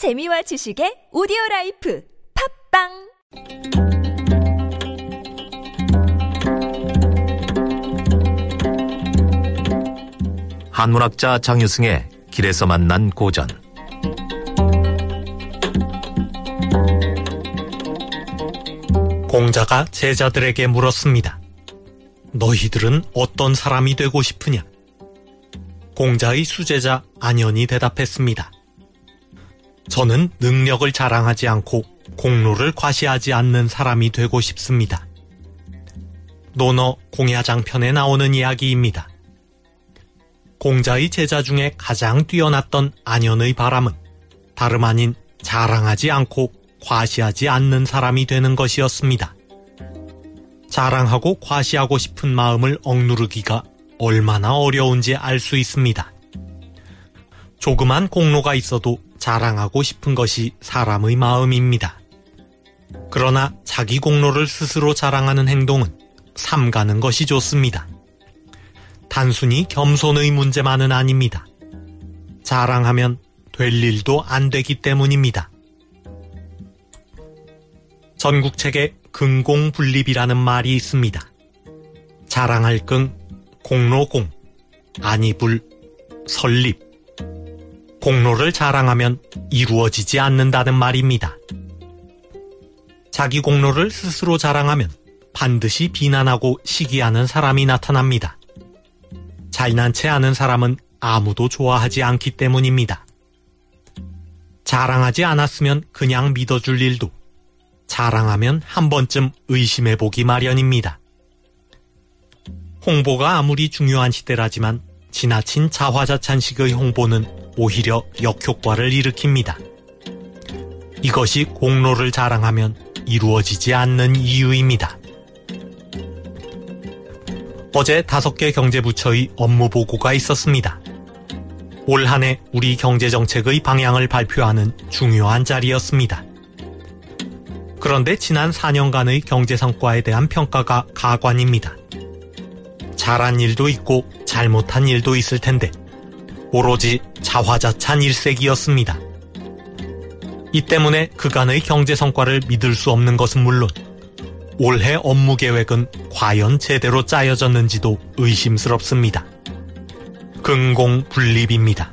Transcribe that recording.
재미와 지식의 오디오 라이프 팝빵 한문학자 장유승의 길에서 만난 고전 공자가 제자들에게 물었습니다. 너희들은 어떤 사람이 되고 싶으냐? 공자의 수제자 안현이 대답했습니다. 저는 능력을 자랑하지 않고 공로를 과시하지 않는 사람이 되고 싶습니다. 논어 공야장편에 나오는 이야기입니다. 공자의 제자 중에 가장 뛰어났던 안현의 바람은 다름 아닌 자랑하지 않고 과시하지 않는 사람이 되는 것이었습니다. 자랑하고 과시하고 싶은 마음을 억누르기가 얼마나 어려운지 알 수 있습니다. 조그만 공로가 있어도 자랑하고 싶은 것이 사람의 마음입니다. 그러나 자기 공로를 스스로 자랑하는 행동은 삼가는 것이 좋습니다. 단순히 겸손의 문제만은 아닙니다. 자랑하면 될 일도 안 되기 때문입니다. 전국책에 근공분립이라는 말이 있습니다. 자랑할 끈, 공로공, 아니불, 설립. 공로를 자랑하면 이루어지지 않는다는 말입니다. 자기 공로를 스스로 자랑하면 반드시 비난하고 시기하는 사람이 나타납니다. 잘난 체 하는 사람은 아무도 좋아하지 않기 때문입니다. 자랑하지 않았으면 그냥 믿어줄 일도 자랑하면 한 번쯤 의심해보기 마련입니다. 홍보가 아무리 중요한 시대라지만 지나친 자화자찬식의 홍보는 오히려 역효과를 일으킵니다. 이것이 공로를 자랑하면 이루어지지 않는 이유입니다. 어제 다섯 개 경제부처의 업무 보고가 있었습니다. 올 한 해 우리 경제정책의 방향을 발표하는 중요한 자리였습니다. 그런데 지난 4년간의 경제 성과에 대한 평가가 가관입니다. 잘한 일도 있고 잘못한 일도 있을 텐데 오로지 자화자찬 일색이었습니다. 이 때문에 그간의 경제 성과를 믿을 수 없는 것은 물론 올해 업무 계획은 과연 제대로 짜여졌는지도 의심스럽습니다. 근공 분립입니다.